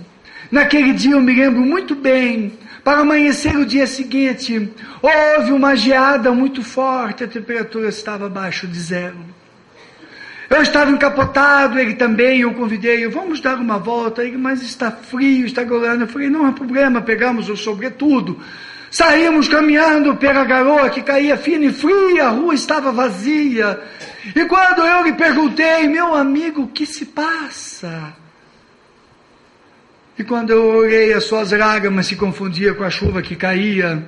Naquele dia eu me lembro muito bem. Para amanhecer o dia seguinte, houve uma geada muito forte, a temperatura estava abaixo de zero. Eu estava encapotado, ele também, eu convidei, vamos dar uma volta, ele, mas está frio, está golando. Eu falei, não há problema, pegamos o sobretudo. Saímos caminhando pela garoa que caía fina e fria, a rua estava vazia. E quando eu lhe perguntei, meu amigo, o que se passa? E quando eu olhei as suas lágrimas se confundia com a chuva que caía,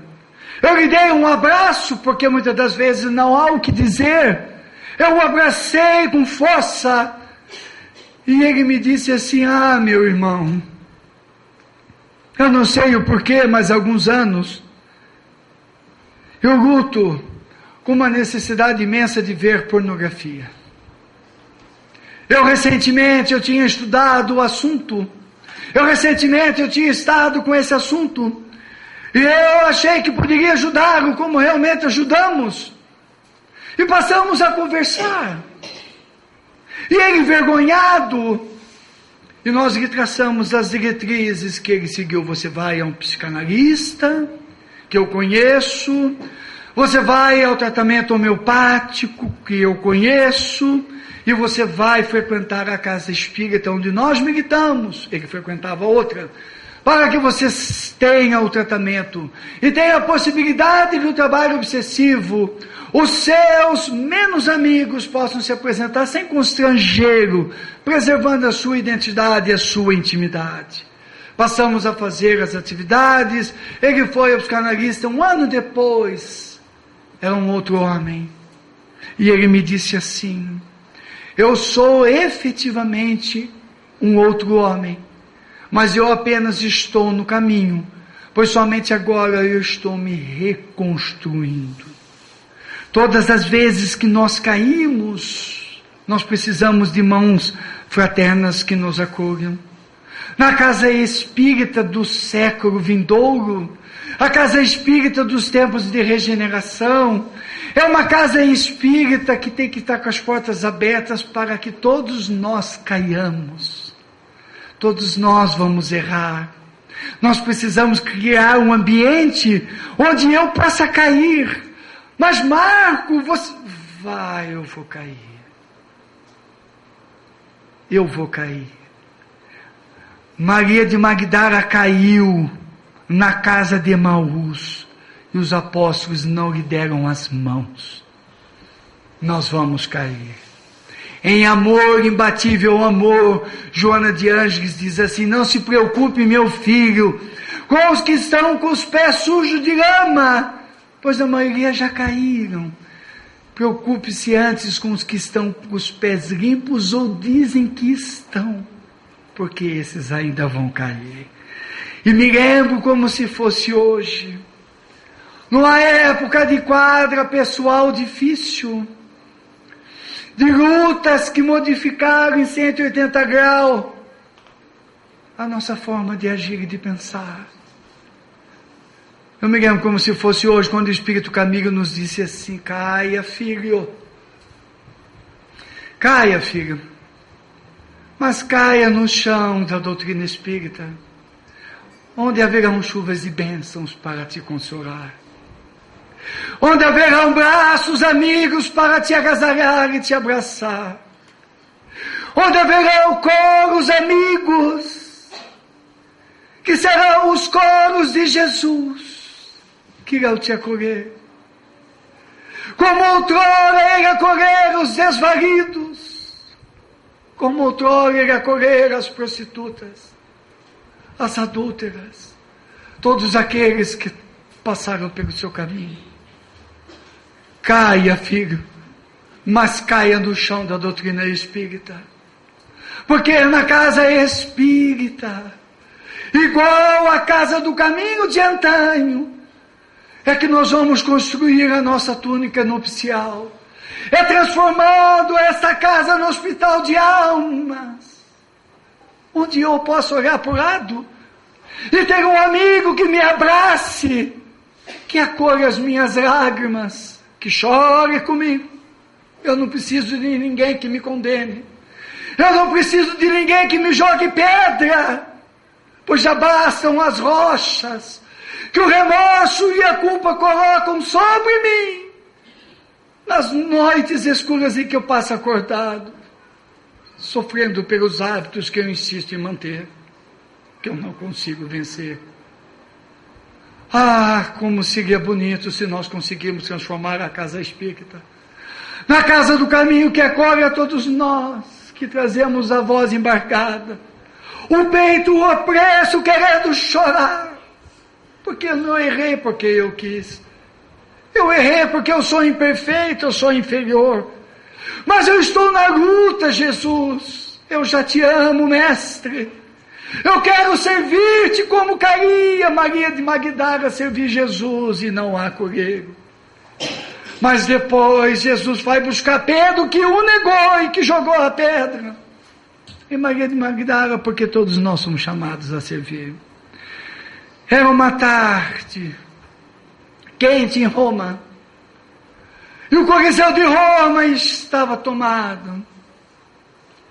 eu lhe dei um abraço, porque muitas das vezes não há o que dizer. Eu o abracei com força. E ele me disse assim: Ah, meu irmão, eu não sei o porquê, mas há alguns anos eu luto com uma necessidade imensa de ver pornografia. Eu recentemente eu tinha estudado o assunto. Eu recentemente eu tinha estado com esse assunto. E eu achei que poderia ajudá-lo, como realmente ajudamos. E passamos a conversar. E ele envergonhado. E nós lhe traçamos as diretrizes que ele seguiu. Você vai a um psicanalista, que eu conheço. Você vai ao tratamento homeopático, que eu conheço. E você vai frequentar a casa espírita onde nós militamos. Ele frequentava outra para que você tenha o tratamento e tenha a possibilidade do trabalho obsessivo, os seus menos amigos possam se apresentar sem constrangeiro, preservando a sua identidade e a sua intimidade. Passamos a fazer as atividades, ele foi ao psicanalista um ano depois, era um outro homem, e ele me disse assim: Eu sou efetivamente um outro homem mas eu apenas estou no caminho, pois somente agora eu estou me reconstruindo. Todas as vezes que nós caímos, nós precisamos de mãos fraternas que nos acolham. Na casa espírita do século vindouro, a casa espírita dos tempos de regeneração, é uma casa espírita que tem que estar com as portas abertas para que todos nós caiamos. Todos nós vamos errar. Nós precisamos criar um ambiente onde eu possa cair. Mas Marco, você vai, eu vou cair. Eu vou cair. Maria de Magdala caiu na casa de Emaús e os apóstolos não lhe deram as mãos. Nós vamos cair. Em amor, imbatível amor, Joana de Ângeles diz assim: Não se preocupe, meu filho, com os que estão com os pés sujos de lama, pois a maioria já caíram. Preocupe-se antes com os que estão com os pés limpos ou dizem que estão, porque esses ainda vão cair. E me lembro como se fosse hoje, numa época de quadra pessoal difícil de lutas que modificaram em 180 graus a nossa forma de agir e de pensar. Eu me lembro como se fosse hoje, quando o Espírito Camilo nos disse assim: caia, filho. Caia, filho. Mas caia no chão da doutrina espírita, onde haverão chuvas e bênçãos para te consolar onde haverão braços amigos para te agasalhar e te abraçar, onde haverão coros amigos, que serão os coros de Jesus, que irão te acolher. Como outrora ele acolher os desvalidos, como outrora ele acolher as prostitutas, as adúlteras, todos aqueles que passaram pelo seu caminho. Caia, filho, mas caia no chão da doutrina espírita. Porque é na casa espírita, igual a casa do caminho de antanho, é que nós vamos construir a nossa túnica nupcial. É transformando esta casa no hospital de almas, onde eu posso olhar para o lado e ter um amigo que me abrace, que acolha as minhas lágrimas, que chore comigo. Eu não preciso de ninguém que me condene. Eu não preciso de ninguém que me jogue pedra, pois já bastam as rochas que o remorso e a culpa colocam sobre mim nas noites escuras em que eu passo acordado, sofrendo pelos hábitos que eu insisto em manter, que eu não consigo vencer. Ah, como seria bonito se nós conseguirmos transformar a casa espírita na casa do caminho que acolhe a todos nós que trazemos a voz embarcada, o peito opresso querendo chorar, porque eu não errei porque eu quis. Eu errei porque eu sou imperfeito, eu sou inferior. Mas eu estou na luta, Jesus. Eu já te amo, mestre. Eu quero servir-te como caía Maria de Magdala servir Jesus e não há colheiro. Mas depois Jesus vai buscar Pedro que o negou e que jogou a pedra. E Maria de Magdala, porque todos nós somos chamados a servir. Era uma tarde quente em Roma. E o Coliseu de Roma estava tomado.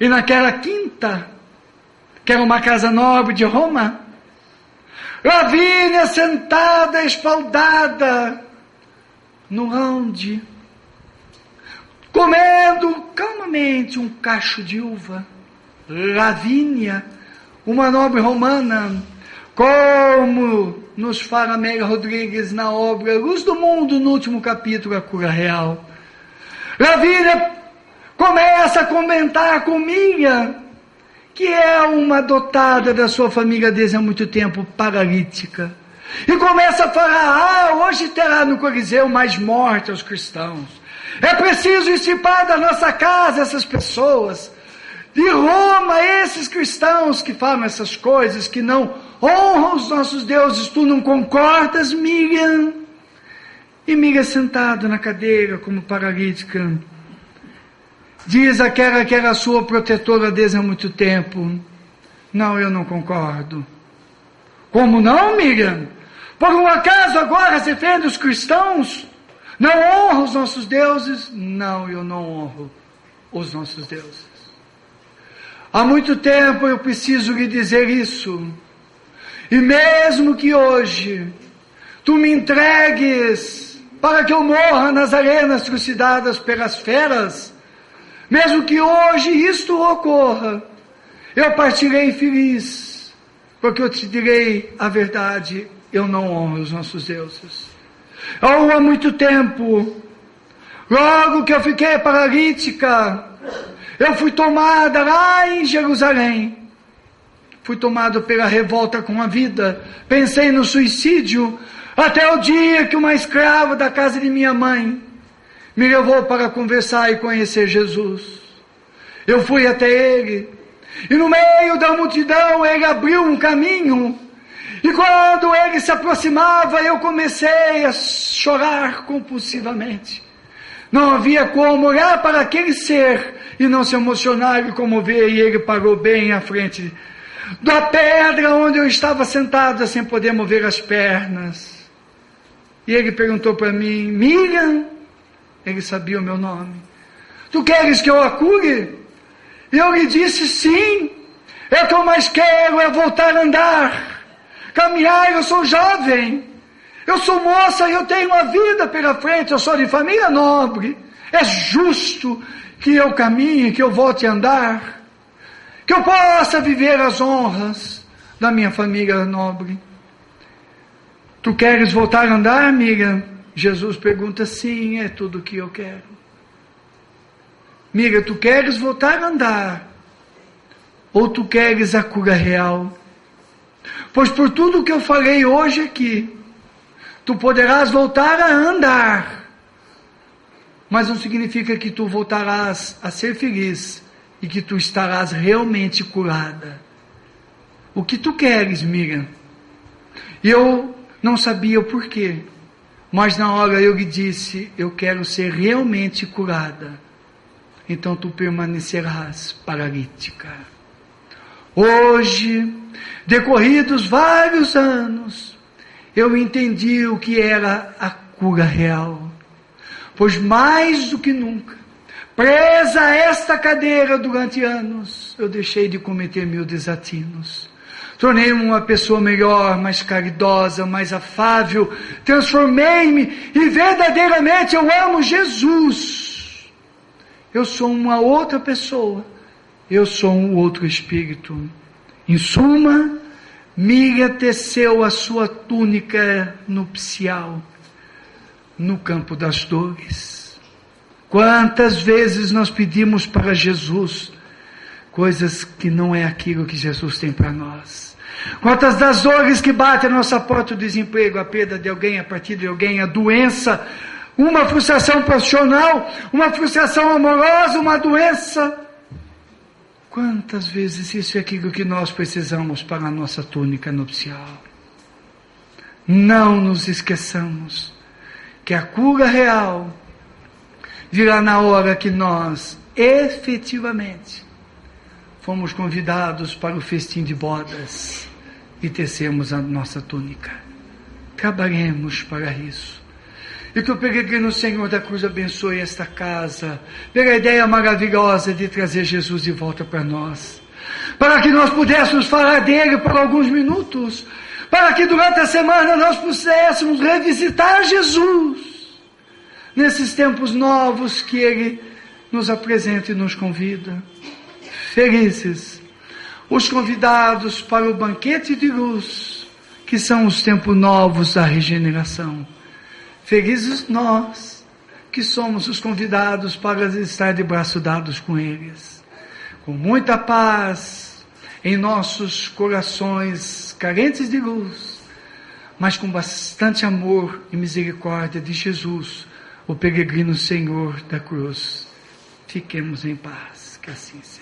E naquela quinta, que era uma casa nobre de Roma, Lavínia sentada, espaldada, no round, comendo calmamente um cacho de uva. Lavínia, uma nobre romana, como nos fala Amélia Rodrigues na obra Luz do Mundo, no último capítulo, A Cura Real. Lavínia começa a comentar com Miriam, que é uma dotada da sua família desde há muito tempo, paralítica. E começa a falar: ah, hoje terá no Coliseu mais morte aos cristãos. É preciso extirpar da nossa casa essas pessoas. De Roma, esses cristãos que falam essas coisas, que não honram os nossos deuses, tu não concordas, Miriam? E Miriam sentada na cadeira como paralítica. Diz aquela que era sua protetora desde há muito tempo. Não, eu não concordo. Como não, Miriam? Por um acaso agora se defende os cristãos? Não honra os nossos deuses? Não, eu não honro os nossos deuses. Há muito tempo eu preciso lhe dizer isso. E mesmo que hoje tu me entregues para que eu morra nas arenas trucidadas pelas feras, mesmo que hoje isto ocorra, eu partirei feliz, porque eu te direi a verdade eu não honro os nossos deuses. Ou há muito tempo, logo que eu fiquei paralítica, eu fui tomada lá em Jerusalém. Fui tomado pela revolta com a vida. Pensei no suicídio até o dia que uma escrava da casa de minha mãe me levou para conversar e conhecer Jesus. Eu fui até ele. E no meio da multidão ele abriu um caminho e quando ele se aproximava, eu comecei a chorar compulsivamente. Não havia como olhar para aquele ser e não se emocionar e comover, e ele parou bem à frente da pedra onde eu estava sentado, sem poder mover as pernas. E ele perguntou para mim, Miriam, ele sabia o meu nome, tu queres que eu a cure? E eu lhe disse, sim, é o que eu mais quero, é voltar a andar caminhar, eu sou jovem, eu sou moça e eu tenho uma vida pela frente, eu sou de família nobre. É justo que eu caminhe, que eu volte a andar, que eu possa viver as honras da minha família nobre. Tu queres voltar a andar, amiga? Jesus pergunta: sim, é tudo o que eu quero. Amiga, tu queres voltar a andar? Ou tu queres a cura real? Pois por tudo que eu falei hoje aqui, tu poderás voltar a andar, mas não significa que tu voltarás a ser feliz e que tu estarás realmente curada. O que tu queres, Miriam? Eu não sabia o porquê, mas na hora eu lhe disse: Eu quero ser realmente curada. Então tu permanecerás paralítica. Hoje, decorridos vários anos, eu entendi o que era a cura real. Pois mais do que nunca, presa a esta cadeira durante anos, eu deixei de cometer mil desatinos. Tornei-me uma pessoa melhor, mais caridosa, mais afável. Transformei-me e verdadeiramente eu amo Jesus. Eu sou uma outra pessoa. Eu sou um outro espírito. Em suma, Miriam teceu a sua túnica nupcial no campo das dores. Quantas vezes nós pedimos para Jesus coisas que não é aquilo que Jesus tem para nós. Quantas das dores que batem a nossa porta, o desemprego, a perda de alguém, a partida de alguém, a doença, uma frustração profissional, uma frustração amorosa, uma doença. Quantas vezes isso é aquilo que nós precisamos para a nossa túnica nupcial? Não nos esqueçamos que a cura real virá na hora que nós efetivamente fomos convidados para o festim de bodas e tecemos a nossa túnica. Trabalhemos para isso. E que o peregrino Senhor da Cruz abençoe esta casa, pela ideia maravilhosa de trazer Jesus de volta para nós. Para que nós pudéssemos falar dele por alguns minutos. Para que durante a semana nós pudéssemos revisitar Jesus. Nesses tempos novos que ele nos apresenta e nos convida. Felizes os convidados para o banquete de luz, que são os tempos novos da regeneração. Felizes nós, que somos os convidados para estar de braço dados com eles, com muita paz em nossos corações carentes de luz, mas com bastante amor e misericórdia de Jesus, o peregrino Senhor da cruz. Fiquemos em paz, que assim seja.